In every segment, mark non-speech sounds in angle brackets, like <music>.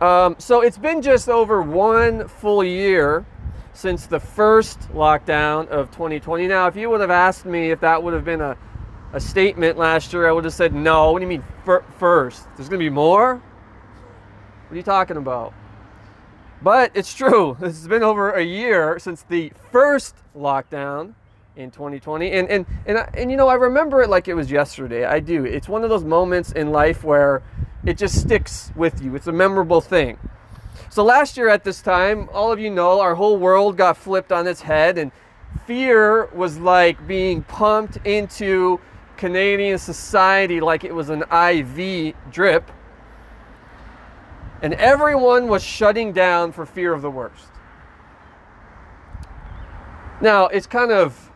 Um, so it's been just over one full year since the first lockdown of 2020. Now, if you would have asked me if that would have been a, a statement last year, I would have said no. What do you mean fir- first? There's going to be more? What are you talking about? But it's true. <laughs> It's been over a year since the first lockdown in 2020. And and and, and you know, I remember it like it was yesterday. I do. It's one of those moments in life where it just sticks with you. It's a memorable thing. So last year at this time, all of you know, our whole world got flipped on its head and fear was like being pumped into Canadian society like it was an IV drip and everyone was shutting down for fear of the worst. Now, it's kind of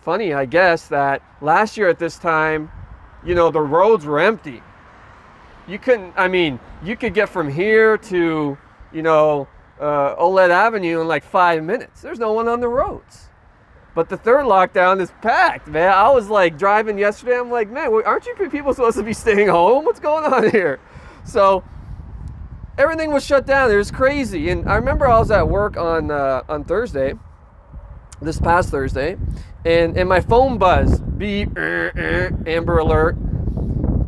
funny, I guess, that last year at this time, you know, the roads were empty. You couldn't, I mean, you could get from here to, you know, uh, Ouellette Avenue in like five minutes. There's no one on the roads. But the third lockdown is packed, man. I was like driving yesterday. I'm like, man, aren't you people supposed to be staying home? What's going on <laughs> here? So everything was shut down. It was crazy. And I remember I was at work on uh, on Thursday, this past Thursday, and and my phone buzzed, beep, uh, uh, Amber Alert,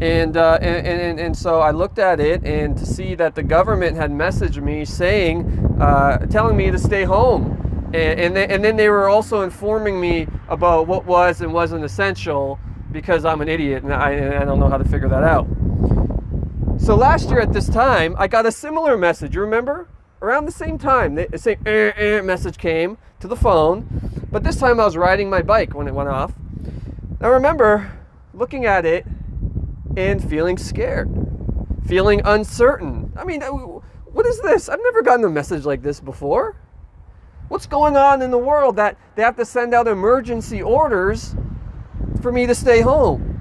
and, uh, and, and and so I looked at it and to see that the government had messaged me saying, uh, telling me to stay home. And, and, they, and then they were also informing me about what was and wasn't essential because I'm an idiot and I, and I don't know how to figure that out. So last year at this time, I got a similar message. You remember? Around the same time, the same eh, eh, message came to the phone, but this time I was riding my bike when it went off. I remember looking at it and feeling scared, feeling uncertain. I mean, uh, what is this? I've never gotten a message like this before. What's going on in the world that they have to send out emergency orders for me to stay home?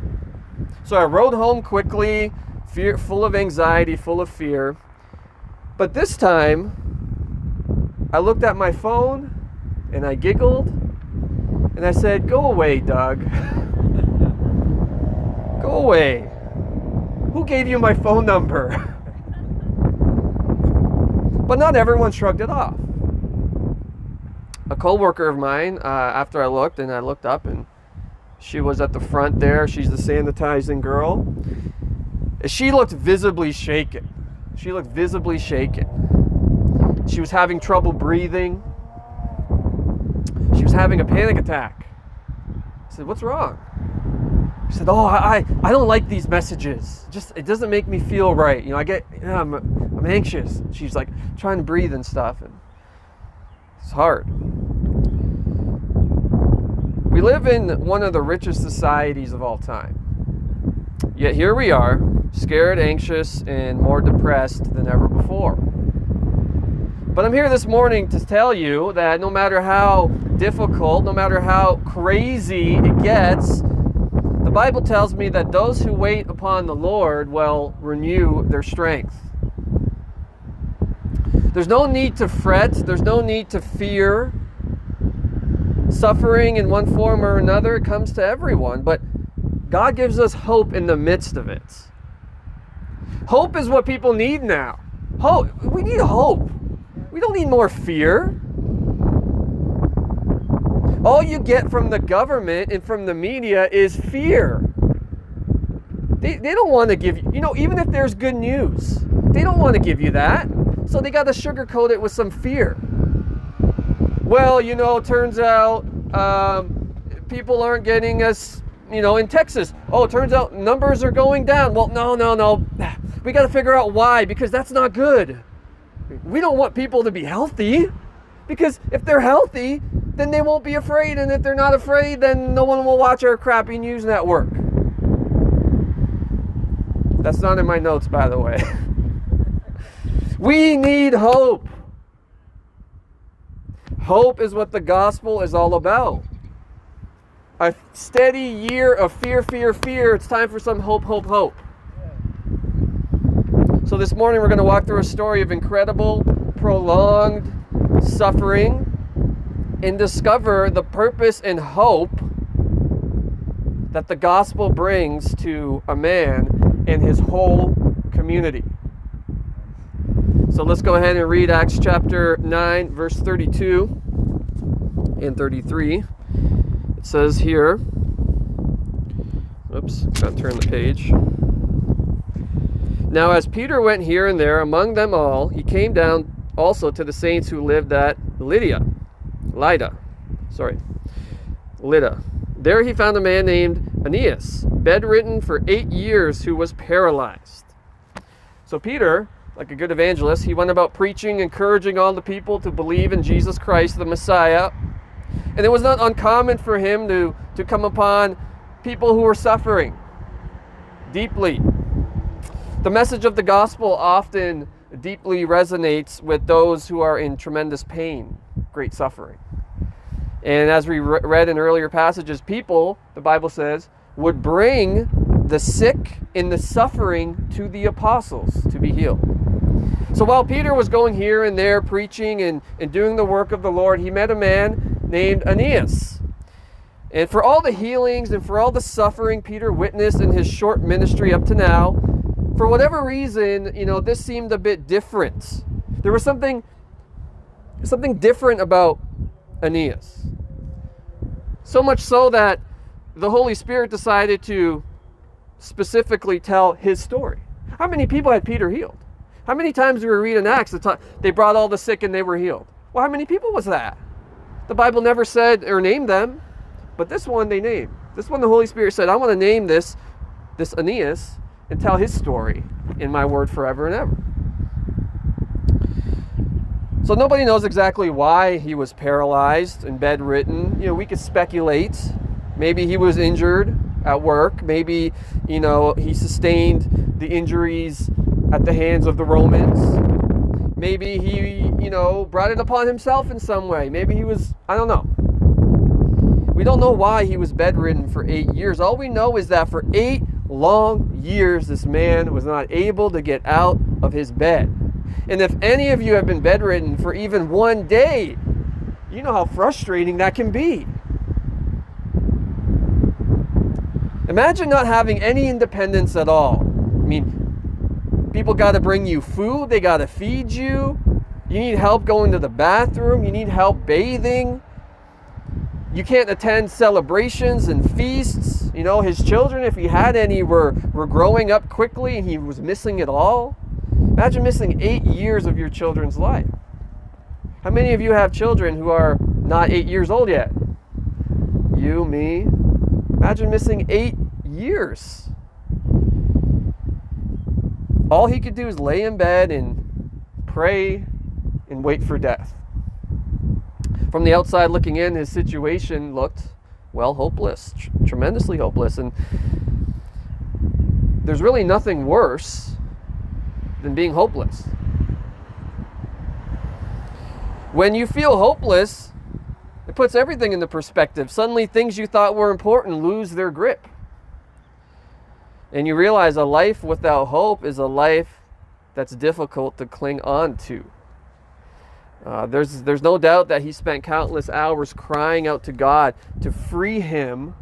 So I rode home quickly, fear, full of anxiety, full of fear. But this time, I looked at my phone and I giggled and I said, Go away, Doug. <laughs> Go away. Who gave you my phone number? but not everyone shrugged it off. A coworker of mine, uh, after I looked and I looked up and she was at the front there, she's the sanitizing girl. She looked visibly shaken. She looked visibly shaken. She was having trouble breathing. She was having a panic attack. I said, What's wrong? Said, Oh, I, I don't like these messages. Just it doesn't make me feel right. You know, I get you know, I'm I'm anxious. She's like trying to breathe and stuff and it's hard. We live in one of the richest societies of all time. Yet here we are, scared, anxious, and more depressed than ever before. But I'm here this morning to tell you that no matter how difficult, no matter how crazy it gets, the Bible tells me that those who wait upon the Lord will renew their strength. There's no need to fret, there's no need to fear. Suffering in one form or another comes to everyone, but God gives us hope in the midst of it. Hope is what people need now. Hope. We need hope. We don't need more fear. All you get from the government and from the media is fear. They, they don't want to give you, you know, even if there's good news, they don't want to give you that. So they got to sugarcoat it with some fear. Well, you know, turns out um, people aren't getting us, you know, in Texas, oh, turns out numbers are going down. Well, no, no, no. <sighs> We got to figure out why because that's not good. We don't want people to be healthy because if they're healthy, then they won't be afraid. And if they're not afraid, then no one will watch our crappy news network. That's not in my notes, by the way. <laughs> we need hope. Hope is what the gospel is all about a steady year of fear, fear, fear. It's time for some hope, hope, hope. So this morning we're going to walk through a story of incredible, prolonged suffering and discover the purpose and hope that the gospel brings to a man and his whole community. So let's go ahead and read Acts chapter 9, verse 32 and 33. It says here, oops, got to turn the page. Now, as Peter went here and there among them all, he came down also to the saints who lived at Lydia, Lydda, sorry, Lydda. There he found a man named Aeneas, bedridden for eight years, who was paralyzed. So Peter, like a good evangelist, he went about preaching, encouraging all the people to believe in Jesus Christ, the Messiah. And it was not uncommon for him to, to come upon people who were suffering deeply. The message of the gospel often deeply resonates with those who are in tremendous pain, great suffering. And as we re- read in earlier passages, people, the Bible says, would bring the sick in the suffering to the apostles to be healed. So while Peter was going here and there preaching and, and doing the work of the Lord, he met a man named Aeneas. And for all the healings and for all the suffering Peter witnessed in his short ministry up to now, for whatever reason, you know, this seemed a bit different. There was something something different about Aeneas. So much so that the Holy Spirit decided to specifically tell his story. How many people had Peter healed? How many times do we read in Acts that they brought all the sick and they were healed? Well, how many people was that? The Bible never said or named them, but this one they named. This one the Holy Spirit said, I want to name this this Aeneas and tell his story in my word forever and ever. So nobody knows exactly why he was paralyzed and bedridden. You know, we could speculate. Maybe he was injured at work. Maybe, you know, he sustained the injuries at the hands of the Romans. Maybe he, you know, brought it upon himself in some way. Maybe he was, I don't know. We don't know why he was bedridden for eight years. All we know is that for eight long years, this man was not able to get out of his bed. And if any of you have been bedridden for even one day, you know how frustrating that can be. Imagine not having any independence at all. I mean, people got to bring you food, they got to feed you. You need help going to the bathroom, you need help bathing. You can't attend celebrations and feasts. You know, his children, if he had any, were, were growing up quickly and he was missing it all. Imagine missing eight years of your children's life. How many of you have children who are not eight years old yet? You, me. Imagine missing eight years. All he could do is lay in bed and pray and wait for death. From the outside looking in, his situation looked, well, hopeless, tr- tremendously hopeless. And there's really nothing worse than being hopeless. When you feel hopeless, it puts everything into perspective. Suddenly, things you thought were important lose their grip. And you realize a life without hope is a life that's difficult to cling on to. Uh, there's, there's no doubt that he spent countless hours crying out to God to free him.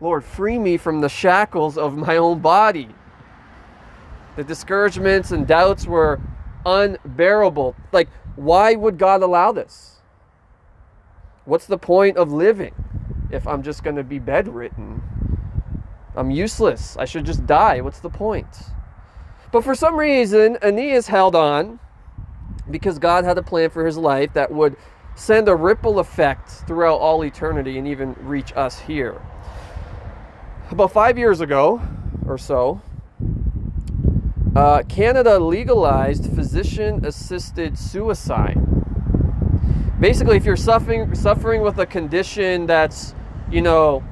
Lord, free me from the shackles of my own body. The discouragements and doubts were unbearable. Like, why would God allow this? What's the point of living if I'm just going to be bedridden? I'm useless. I should just die. What's the point? But for some reason, Aeneas held on because God had a plan for his life that would send a ripple effect throughout all eternity and even reach us here. About five years ago or so, uh, Canada legalized physician assisted suicide. Basically, if you're suffering, suffering with a condition that's, you know,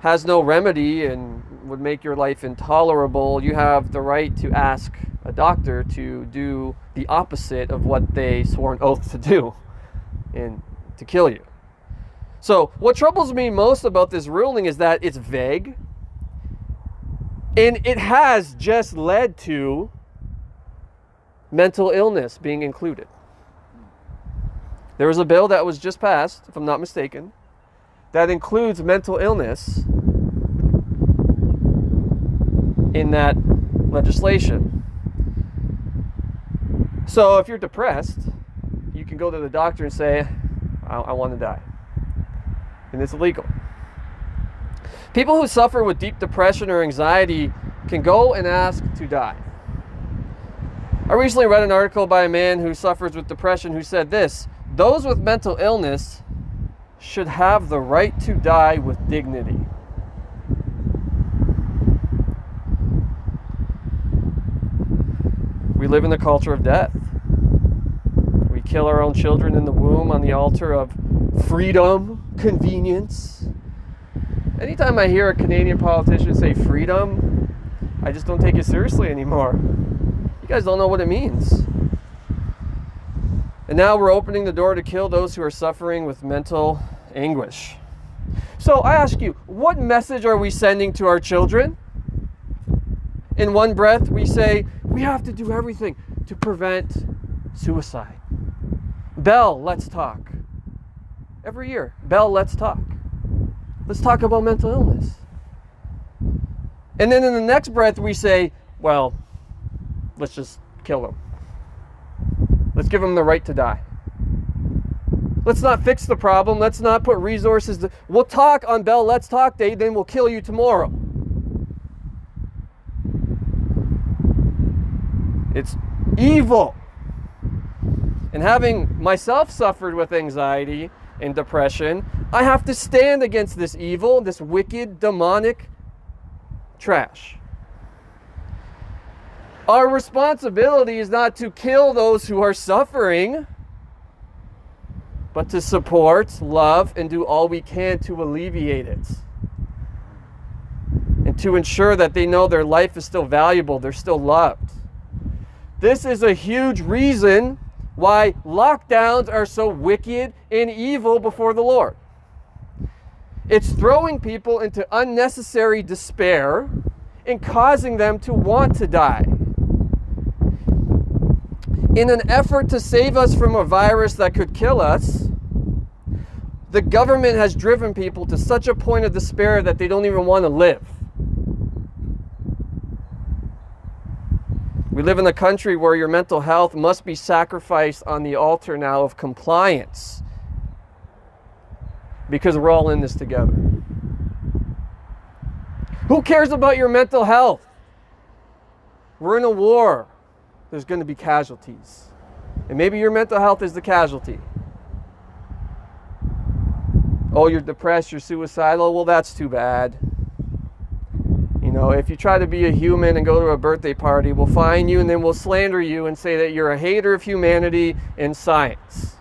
has no remedy and would make your life intolerable, you have the right to ask a doctor to do the opposite of what they swore an oath to do and to kill you. So, what troubles me most about this ruling is that it's vague, and it has just led to mental illness being included. There was a bill that was just passed, if I'm not mistaken, that includes mental illness in that legislation. So if you're depressed, you can go to the doctor and say, I, I want to die. And it's illegal. People who suffer with deep depression or anxiety can go and ask to die. I recently read an article by a man who suffers with depression who said this Those with mental illness should have the right to die with dignity. We live in the culture of death. We kill our own children in the womb on the altar of freedom, convenience. Anytime I hear a Canadian politician say freedom, I just don't take it seriously anymore. You guys don't know what it means. And now we're opening the door to kill those who are suffering with mental anguish. So I ask you, what message are we sending to our children? In one breath, we say, we have to do everything to prevent suicide. Bell, let's talk. Every year, Bell, let's talk. Let's talk about mental illness. And then in the next breath, we say, well, let's just kill them. Let's give them the right to die. Let's not fix the problem. Let's not put resources. To, we'll talk on Bell Let's Talk Day, then we'll kill you tomorrow. It's evil. And having myself suffered with anxiety and depression, I have to stand against this evil, this wicked, demonic trash. Our responsibility is not to kill those who are suffering, but to support, love, and do all we can to alleviate it. And to ensure that they know their life is still valuable, they're still loved. This is a huge reason why lockdowns are so wicked and evil before the Lord. It's throwing people into unnecessary despair and causing them to want to die in an effort to save us from a virus that could kill us, the government has driven people to such a point of despair that they don't even want to live. We live in a country where your mental health must be sacrificed on the altar now of compliance because we're all in this together. Who cares about your mental health? We're in a war there's going to be casualties. And maybe your mental health is the casualty. Oh, you're depressed, you're suicidal. Well, that's too bad. Know, if you try to be a human and go to a birthday party, we'll find you and then we'll slander you and say that you're a hater of humanity and science.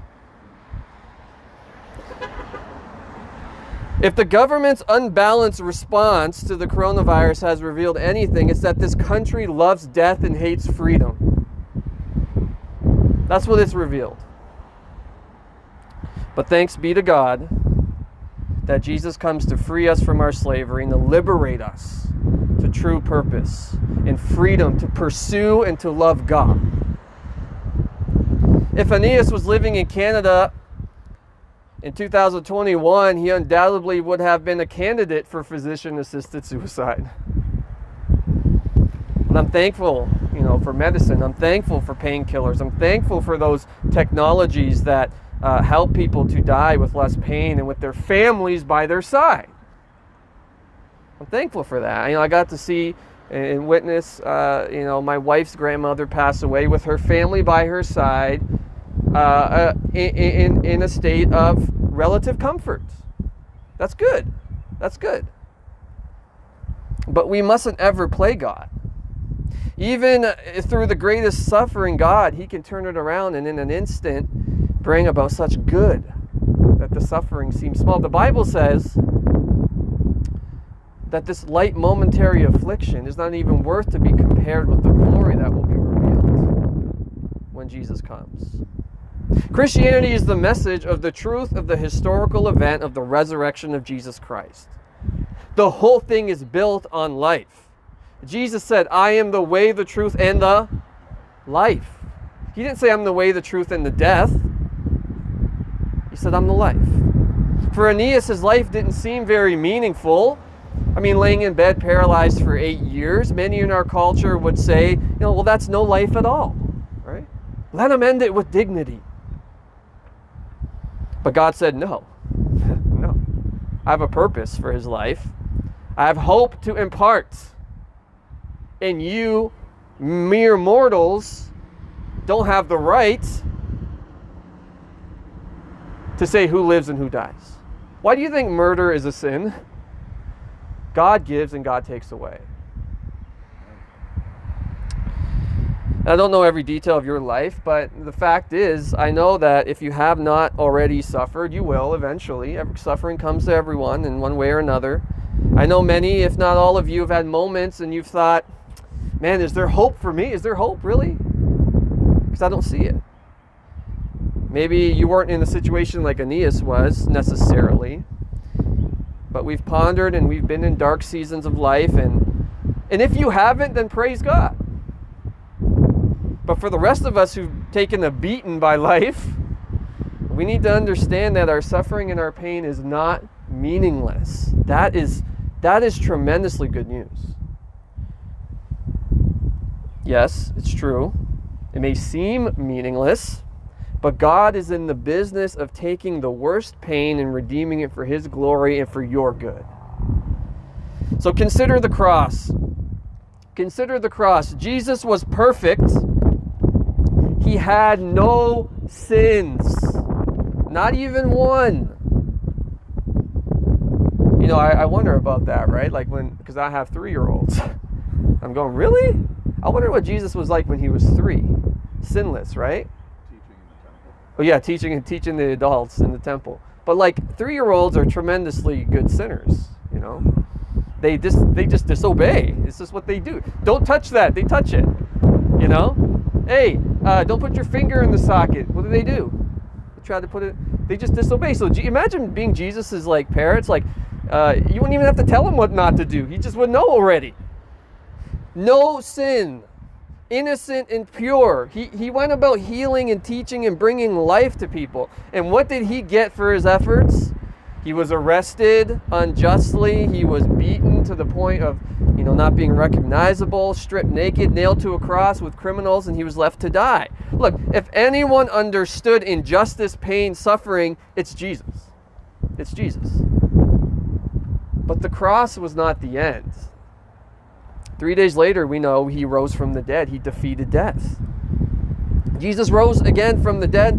If the government's unbalanced response to the coronavirus has revealed anything, it's that this country loves death and hates freedom. That's what it's revealed. But thanks be to God that Jesus comes to free us from our slavery and to liberate us true purpose and freedom to pursue and to love God. If Aeneas was living in Canada in 2021, he undoubtedly would have been a candidate for physician assisted suicide. And I'm thankful, you know, for medicine. I'm thankful for painkillers. I'm thankful for those technologies that uh, help people to die with less pain and with their families by their side. I'm thankful for that. You know, I got to see and witness, uh, you know, my wife's grandmother pass away with her family by her side uh, uh in, in, in a state of relative comfort. That's good. That's good. But we mustn't ever play God. Even through the greatest suffering, God, He can turn it around and in an instant bring about such good that the suffering seems small. The Bible says that this light momentary affliction is not even worth to be compared with the glory that will be revealed when Jesus comes. Christianity is the message of the truth of the historical event of the resurrection of Jesus Christ. The whole thing is built on life. Jesus said, I am the way, the truth, and the life. He didn't say, I'm the way, the truth, and the death. He said, I'm the life. For Aeneas, his life didn't seem very meaningful. I mean, laying in bed paralyzed for eight years, many in our culture would say, you know, well, that's no life at all, right? Let him end it with dignity. But God said, No. <laughs> no. I have a purpose for his life. I have hope to impart. And you, mere mortals, don't have the right to say who lives and who dies. Why do you think murder is a sin? God gives and God takes away. I don't know every detail of your life, but the fact is, I know that if you have not already suffered, you will eventually. Suffering comes to everyone in one way or another. I know many, if not all of you, have had moments and you've thought, man, is there hope for me? Is there hope, really? Because I don't see it. Maybe you weren't in a situation like Aeneas was necessarily, but we've pondered and we've been in dark seasons of life, and and if you haven't, then praise God. But for the rest of us who've taken a beating by life, we need to understand that our suffering and our pain is not meaningless. That is that is tremendously good news. Yes, it's true. It may seem meaningless, but God is in the business of taking the worst pain and redeeming it for his glory and for your good. So consider the cross. Consider the cross. Jesus was perfect he had no sins, not even one. You know, I, I wonder about that, right? Like when, because I have three year olds. <laughs> I'm going, really? I wonder what Jesus was like when he was three. Sinless, right? Oh, yeah, teaching and teaching the adults in the temple. But like three year olds are tremendously good sinners, you know? They just they just disobey. It's just what they do. Don't touch that. They touch it. You know? Hey, uh, don't put your finger in the socket. What do they do? They try to put it. They just disobey. So imagine being Jesus's like parents. Like uh, you wouldn't even have to tell him what not to do. He just would know already. No sin, innocent and pure. He he went about healing and teaching and bringing life to people. And what did he get for his efforts? He was arrested unjustly. He was beaten to the point of, you know, not being recognizable, stripped naked, nailed to a cross with criminals, and he was left to die. Look, if anyone understood injustice, pain, suffering, it's Jesus. It's Jesus. But the cross was not the end. Three days later, we know he rose from the dead. He defeated death. Jesus rose again from the dead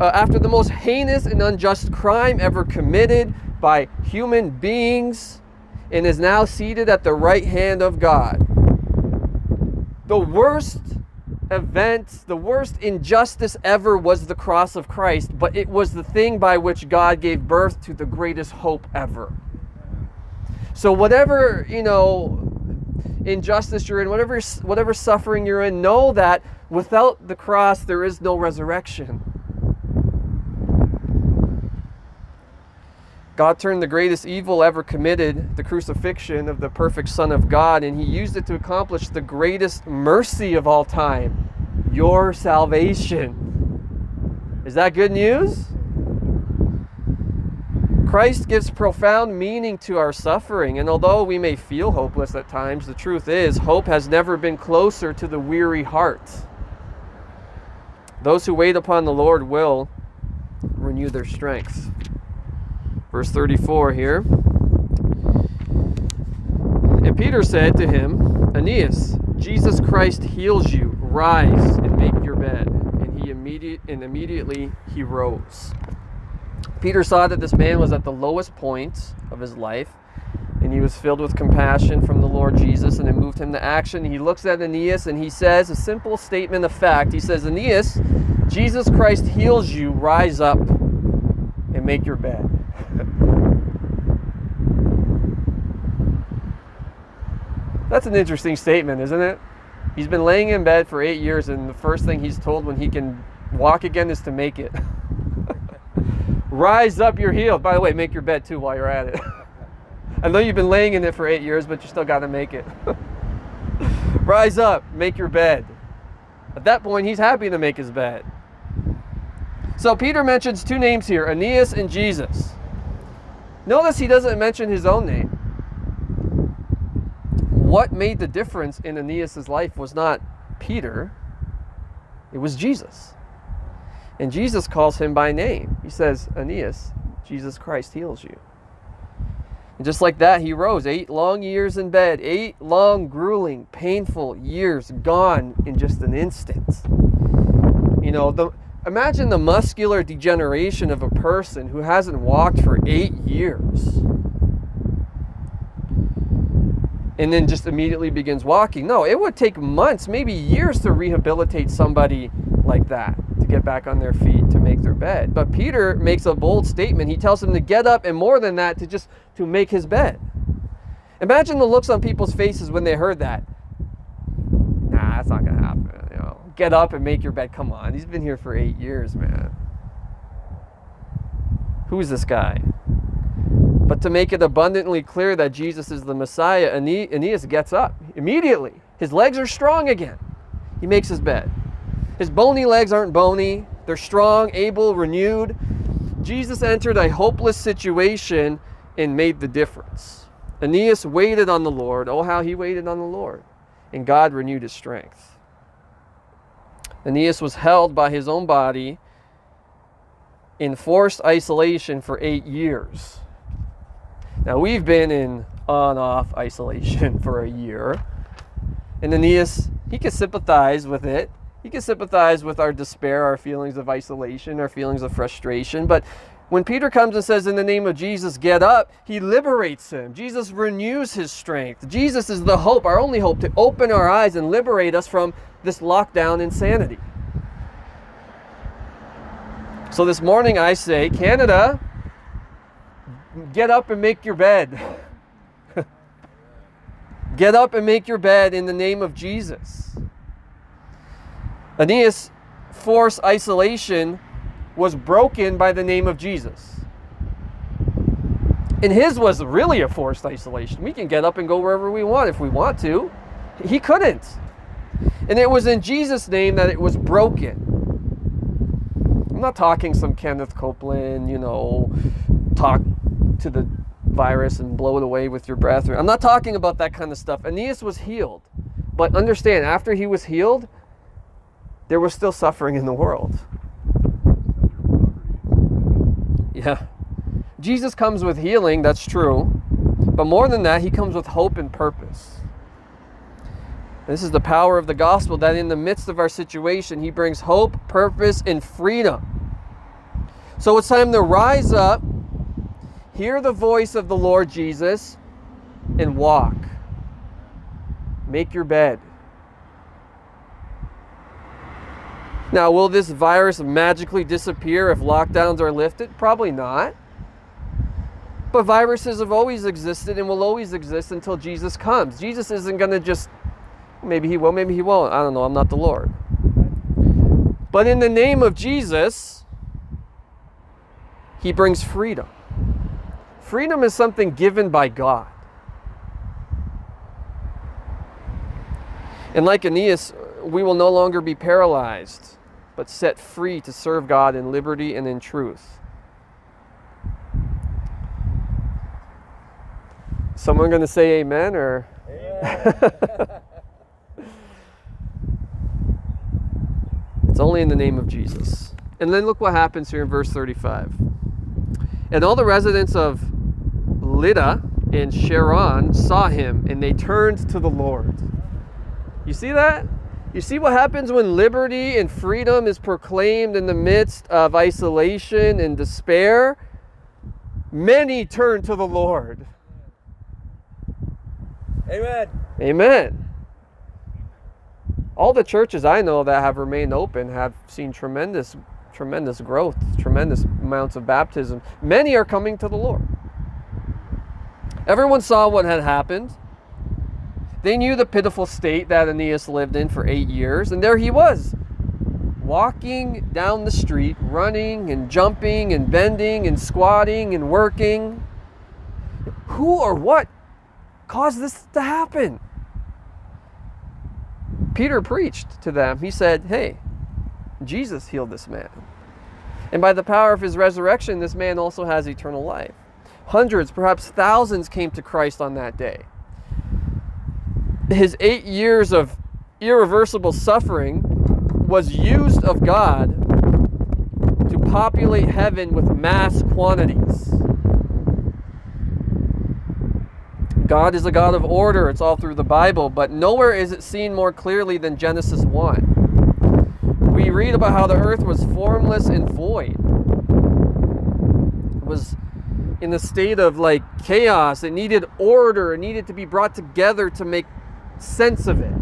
uh, after the most heinous and unjust crime ever committed by human beings and is now seated at the right hand of God. The worst event, the worst injustice ever was the cross of Christ, but it was the thing by which God gave birth to the greatest hope ever. So whatever, you know, injustice you're in, whatever whatever suffering you're in, know that without the cross there is no resurrection. God turned the greatest evil ever committed, the crucifixion of the perfect Son of God, and He used it to accomplish the greatest mercy of all time your salvation. Is that good news? Christ gives profound meaning to our suffering, and although we may feel hopeless at times, the truth is, hope has never been closer to the weary heart. Those who wait upon the Lord will renew their strength. Verse 34 here. And Peter said to him, Aeneas, Jesus Christ heals you. Rise and make your bed. And he immediate and immediately he rose. Peter saw that this man was at the lowest point of his life, and he was filled with compassion from the Lord Jesus, and it moved him to action. He looks at Aeneas and he says a simple statement of fact. He says, Aeneas, Jesus Christ heals you. Rise up and make your bed. <laughs> That's an interesting statement, isn't it? He's been laying in bed for eight years, and the first thing he's told when he can walk again is to make it. <laughs> Rise up your heel. By the way, make your bed too while you're at it. <laughs> I know you've been laying in it for eight years, but you still got to make it. <laughs> Rise up, make your bed. At that point, he's happy to make his bed. So Peter mentions two names here Aeneas and Jesus. Notice he doesn't mention his own name what made the difference in Aeneas' life was not Peter, it was Jesus. And Jesus calls him by name. He says, Aeneas, Jesus Christ heals you. And just like that, he rose. Eight long years in bed, eight long, grueling, painful years gone in just an instant. You know, the, imagine the muscular degeneration of a person who hasn't walked for eight years and then just immediately begins walking. No, it would take months, maybe years to rehabilitate somebody like that get back on their feet to make their bed. But Peter makes a bold statement. He tells him to get up and more than that to just to make his bed. Imagine the looks on people's faces when they heard that. Nah, that's not gonna happen. You know, get up and make your bed. Come on, he's been here for eight years, man. Who's this guy? But to make it abundantly clear that Jesus is the Messiah, Aeneas gets up immediately. His legs are strong again. He makes his bed. His bony legs aren't bony, they're strong, able, renewed. Jesus entered a hopeless situation and made the difference. Aeneas waited on the Lord. Oh, how he waited on the Lord. And God renewed his strength. Aeneas was held by his own body in forced isolation for eight years. Now we've been in on off isolation <laughs> for a year. And Aeneas, he can sympathize with it. He can sympathize with our despair, our feelings of isolation, our feelings of frustration. But when Peter comes and says, In the name of Jesus, get up, he liberates him. Jesus renews his strength. Jesus is the hope, our only hope, to open our eyes and liberate us from this lockdown insanity. So this morning I say, Canada, get up and make your bed. <laughs> get up and make your bed in the name of Jesus. Aeneas' forced isolation was broken by the name of Jesus. And his was really a forced isolation. We can get up and go wherever we want if we want to. He couldn't. And it was in Jesus' name that it was broken. I'm not talking some Kenneth Copeland, you know, talk to the virus and blow it away with your breath. I'm not talking about that kind of stuff. Aeneas was healed. But understand, after he was healed, there was still suffering in the world. Yeah. Jesus comes with healing, that's true. But more than that, he comes with hope and purpose. This is the power of the gospel that in the midst of our situation, he brings hope, purpose, and freedom. So it's time to rise up Hear the voice of the Lord Jesus and walk. Make your bed. Now, will this virus magically disappear if lockdowns are lifted? Probably not. But viruses have always existed and will always exist until Jesus comes. Jesus isn't going to just, maybe he will, maybe he won't. I don't know. I'm not the Lord. But in the name of Jesus, he brings freedom. Freedom is something given by God. And like Aeneas, we will no longer be paralyzed, but set free to serve God in liberty and in truth. Someone going to say amen or? it's only in the name of Jesus. And then look what happens here in verse 35. And all the residents of Lydda and Sharon saw him and they turned to the Lord. You see that? You see what happens when liberty and freedom is proclaimed in the midst of isolation and despair? Many turn to the Lord. Amen. Amen. All the churches I know that have remained open have seen tremendous, tremendous growth, tremendous amounts of baptism. Many are coming to the Lord. Everyone saw what had happened. They knew the pitiful state that Aeneas lived in for eight years, and there he was, walking down the street, running and jumping and bending and squatting and working. Who or what caused this to happen? Peter preached to them. He said, Hey, Jesus healed this man. And by the power of his resurrection, this man also has eternal life. Hundreds, perhaps thousands came to Christ on that day. His eight years of irreversible suffering was used of God to populate heaven with mass quantities. God is a God of order. It's all through the Bible, but nowhere is it seen more clearly than Genesis 1. We read about how the earth was formless and void. It was in a state of like chaos. It needed order. It needed to be brought together to make sense of it.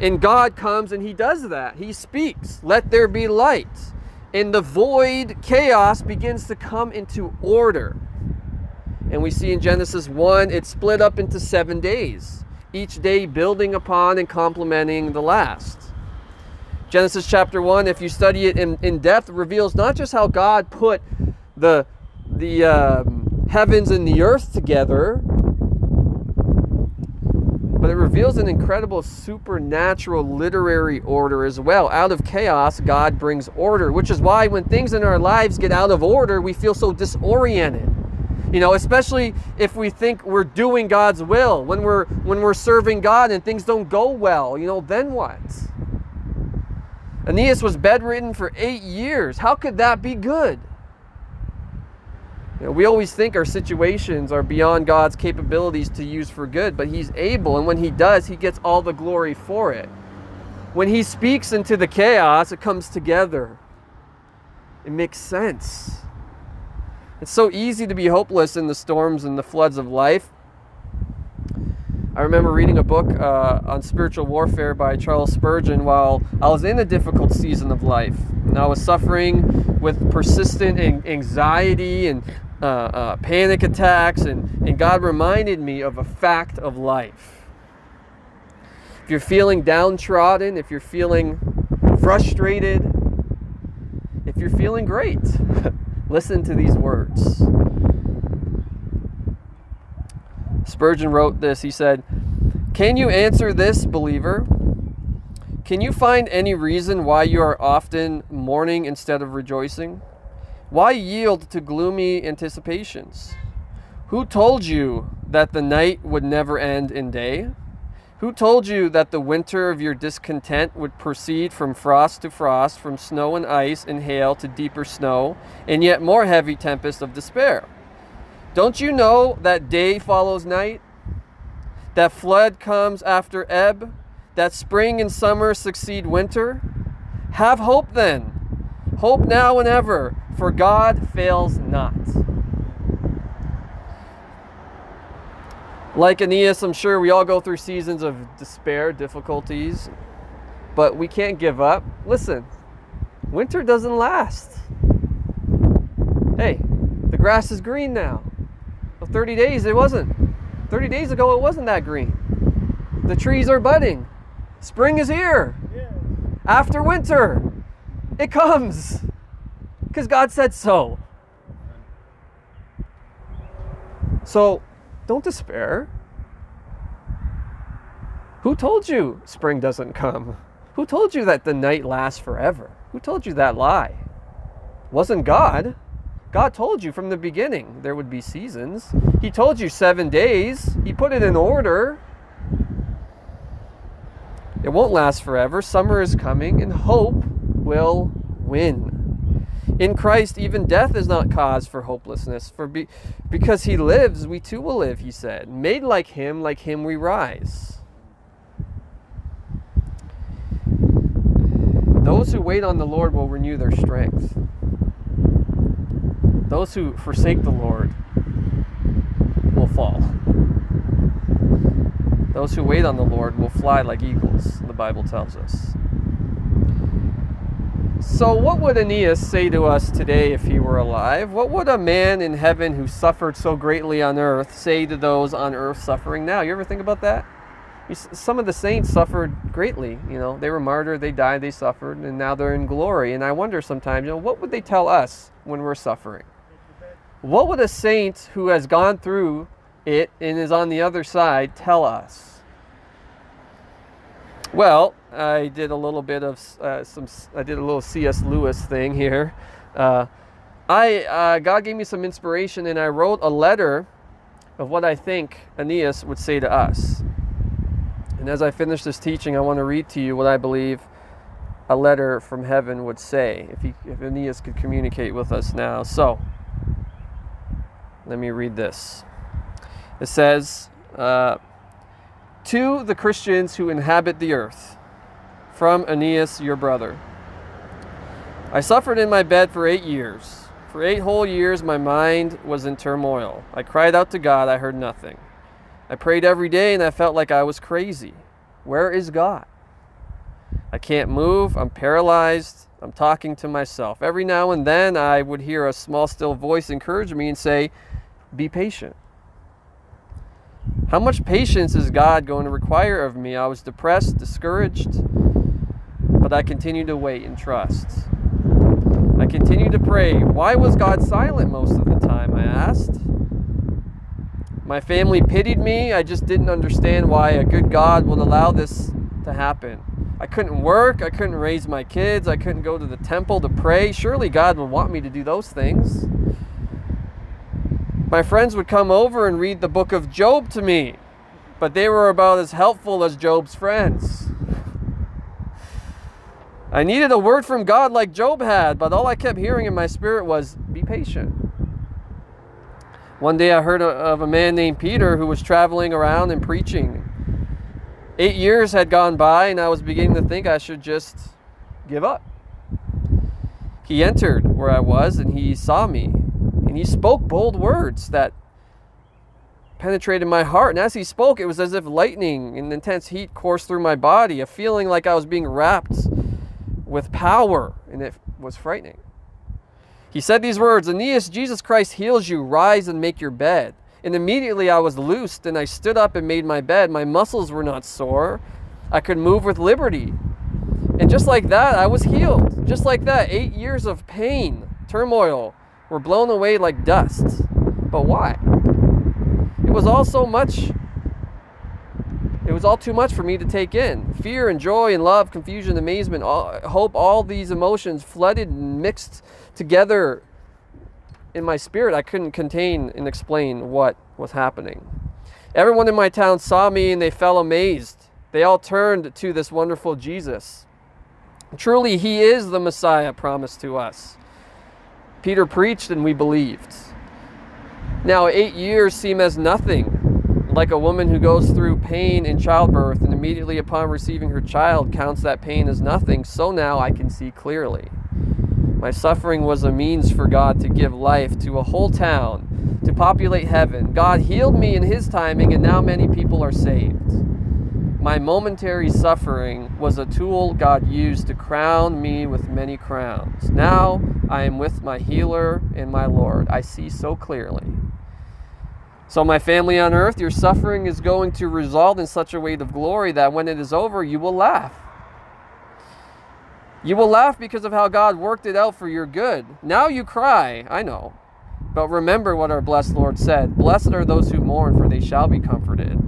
And God comes and He does that. He speaks, let there be light. And the void, chaos begins to come into order. And we see in Genesis 1, it's split up into seven days, each day building upon and complementing the last. Genesis chapter 1, if you study it in, in depth, reveals not just how God put the, the um, heavens and the earth together, but it reveals an incredible supernatural literary order as well. Out of chaos, God brings order, which is why when things in our lives get out of order, we feel so disoriented. You know, especially if we think we're doing God's will, when we're when we're serving God and things don't go well, you know, then what? Aeneas was bedridden for eight years. How could that be good? You know, we always think our situations are beyond God's capabilities to use for good, but He's able, and when He does, He gets all the glory for it. When He speaks into the chaos, it comes together. It makes sense. It's so easy to be hopeless in the storms and the floods of life. I remember reading a book uh, on spiritual warfare by Charles Spurgeon while I was in a difficult season of life. And I was suffering with persistent anxiety and uh, uh, panic attacks, and, and God reminded me of a fact of life. If you're feeling downtrodden, if you're feeling frustrated, if you're feeling great, <laughs> Listen to these words. Spurgeon wrote this. He said, Can you answer this, believer? Can you find any reason why you are often mourning instead of rejoicing? Why yield to gloomy anticipations? Who told you that the night would never end in day? Who told you that the winter of your discontent would proceed from frost to frost, from snow and ice and hail to deeper snow, and yet more heavy tempest of despair? Don't you know that day follows night? That flood comes after ebb? That spring and summer succeed winter? Have hope then. Hope now and ever, for God fails not. Like Aeneas, I'm sure we all go through seasons of despair, difficulties, but we can't give up. Listen, winter doesn't last. Hey, the grass is green now. Well, 30 days it wasn't. 30 days ago it wasn't that green. The trees are budding. Spring is here. Yeah. After winter, it comes. Because God said so. So don't despair. Who told you spring doesn't come? Who told you that the night lasts forever? Who told you that lie? Wasn't God. God told you from the beginning there would be seasons. He told you seven days. He put it in order. It won't last forever. Summer is coming, and hope will win. In Christ, even death is not cause for hopelessness, for be, because he lives, we too will live, he said. Made like him, like him we rise. Those who wait on the Lord will renew their strength. Those who forsake the Lord will fall. Those who wait on the Lord will fly like eagles, the Bible tells us. So, what would Aeneas say to us today if he were alive? What would a man in heaven who suffered so greatly on earth say to those on earth suffering now? You ever think about that? Some of the saints suffered greatly. You know, they were martyred, they died, they suffered, and now they're in glory. And I wonder sometimes, you know, what would they tell us when we're suffering? What would a saint who has gone through it and is on the other side tell us? Well, I did a little bit of uh, some. I did a little C.S. Lewis thing here. Uh, I uh, God gave me some inspiration, and I wrote a letter of what I think Aeneas would say to us. And as I finish this teaching, I want to read to you what I believe a letter from heaven would say if, he, if Aeneas could communicate with us now. So, let me read this. It says, uh, To the Christians who inhabit the earth, from Aeneas, your brother. I suffered in my bed for eight years. For eight whole years, my mind was in turmoil. I cried out to God, I heard nothing. I prayed every day, and I felt like I was crazy. Where is God? I can't move. I'm paralyzed. I'm talking to myself. Every now and then, I would hear a small, still voice encourage me and say, Be patient. How much patience is God going to require of me? I was depressed, discouraged, but I continued to wait and trust. I continued to pray. Why was God silent most of the time? I asked. My family pitied me. I just didn't understand why a good God would allow this to happen. I couldn't work. I couldn't raise my kids. I couldn't go to the temple to pray. Surely God would want me to do those things. My friends would come over and read the book of Job to me, but they were about as helpful as Job's friends. I needed a word from God like Job had, but all I kept hearing in my spirit was, Be patient. One day I heard of a man named Peter who was traveling around and preaching. Eight years had gone by, and I was beginning to think I should just give up. He entered where I was, and he saw me, and he spoke bold words that penetrated my heart. And as he spoke, it was as if lightning and intense heat coursed through my body, a feeling like I was being wrapped with power, and it was frightening. He said these words Aeneas, Jesus Christ heals you. Rise and make your bed. And immediately I was loosed, and I stood up and made my bed. My muscles were not sore. I could move with liberty. And just like that, I was healed. Just like that, eight years of pain, turmoil, were blown away like dust. But why? It was all so much. It was all too much for me to take in. Fear and joy and love, confusion, amazement, all, hope, all these emotions flooded and mixed together in my spirit, I couldn't contain and explain what was happening. Everyone in my town saw me and they fell amazed. They all turned to this wonderful Jesus. Truly, he is the Messiah promised to us. Peter preached and we believed. Now, eight years seem as nothing, like a woman who goes through pain in childbirth and immediately upon receiving her child counts that pain as nothing. So now I can see clearly. My suffering was a means for God to give life to a whole town, to populate heaven. God healed me in His timing, and now many people are saved. My momentary suffering was a tool God used to crown me with many crowns. Now I am with my healer and my Lord. I see so clearly. So, my family on earth, your suffering is going to result in such a weight of glory that when it is over, you will laugh you will laugh because of how God worked it out for your good. Now you cry, I know. But remember what our blessed Lord said Blessed are those who mourn, for they shall be comforted.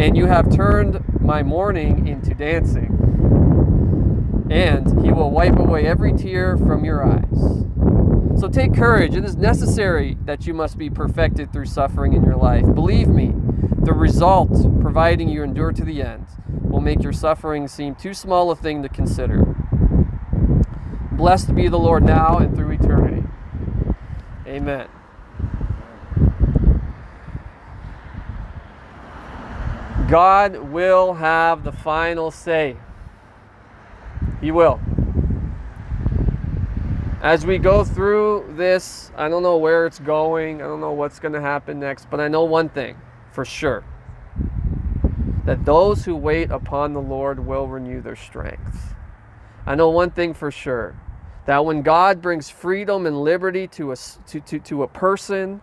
And you have turned my mourning into dancing. And he will wipe away every tear from your eyes. So take courage. It is necessary that you must be perfected through suffering in your life. Believe me, the result, providing you endure to the end, will make your suffering seem too small a thing to consider. Blessed be the Lord now and through eternity. Amen. God will have the final say. He will. As we go through this, I don't know where it's going. I don't know what's going to happen next, but I know one thing for sure that those who wait upon the Lord will renew their strength. I know one thing for sure that when God brings freedom and liberty to a, to, to, to a person,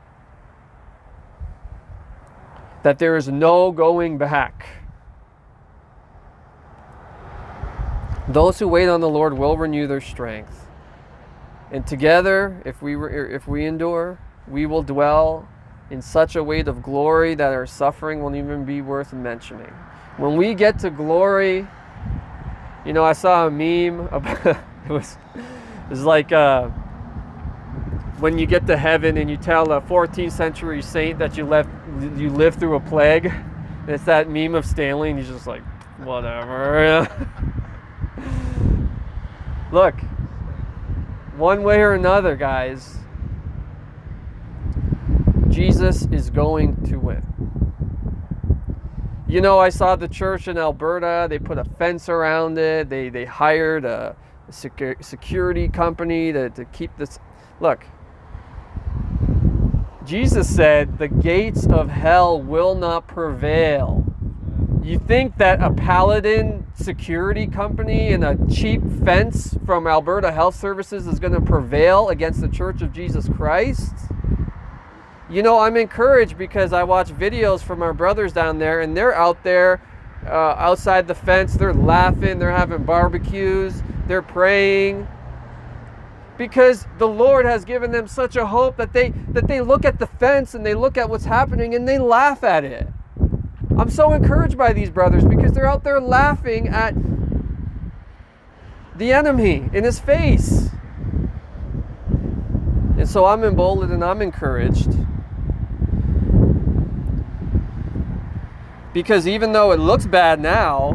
that there is no going back. Those who wait on the Lord will renew their strength. And together, if we, if we endure, we will dwell in such a weight of glory that our suffering won't even be worth mentioning. When we get to glory, you know, I saw a meme about, <laughs> it was it's like uh, when you get to heaven and you tell a 14th century saint that you left you lived through a plague. It's that meme of Stanley, and he's just like, whatever. <laughs> Look, one way or another, guys, Jesus is going to win. You know, I saw the church in Alberta, they put a fence around it, they, they hired a, security company to, to keep this. Look, Jesus said, The gates of hell will not prevail. You think that a Paladin security company and a cheap fence from Alberta Health Services is going to prevail against the Church of Jesus Christ? You know, I'm encouraged because I watch videos from our brothers down there and they're out there uh, outside the fence. They're laughing, they're having barbecues, they're praying because the Lord has given them such a hope that they that they look at the fence and they look at what's happening and they laugh at it. I'm so encouraged by these brothers because they're out there laughing at the enemy in his face. And so I'm emboldened and I'm encouraged. Because even though it looks bad now,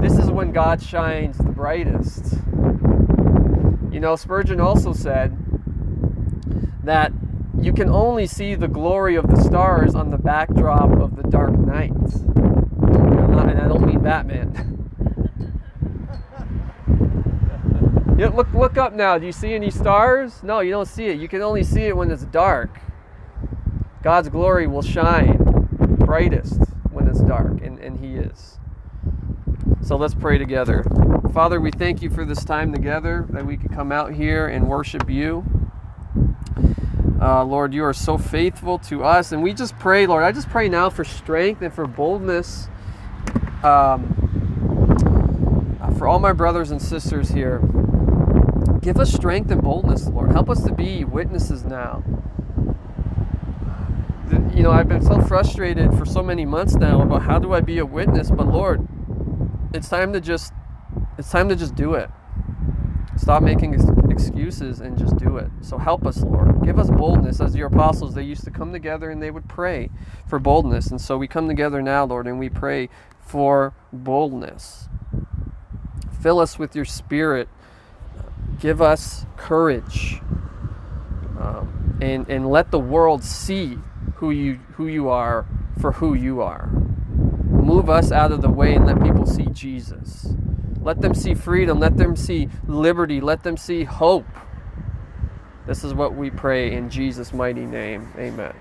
this is when God shines the brightest. You know, Spurgeon also said that you can only see the glory of the stars on the backdrop of the dark night. and I don't mean Batman. <laughs> yeah, look, look up now. Do you see any stars? No, you don't see it. You can only see it when it's dark. God's glory will shine brightest when it's dark, and, and He is. So let's pray together. Father, we thank you for this time together that we could come out here and worship you. Uh, Lord, you are so faithful to us. And we just pray, Lord, I just pray now for strength and for boldness um, for all my brothers and sisters here. Give us strength and boldness, Lord. Help us to be witnesses now. You know, I've been so frustrated for so many months now about how do I be a witness, but Lord, it's time to just it's time to just do it. Stop making excuses and just do it. So help us, Lord. Give us boldness as your apostles. They used to come together and they would pray for boldness. And so we come together now, Lord, and we pray for boldness. Fill us with your spirit. Give us courage. Um, and, and let the world see who you, who you are for who you are. Move us out of the way and let people see Jesus. Let them see freedom. Let them see liberty. Let them see hope. This is what we pray in Jesus' mighty name. Amen.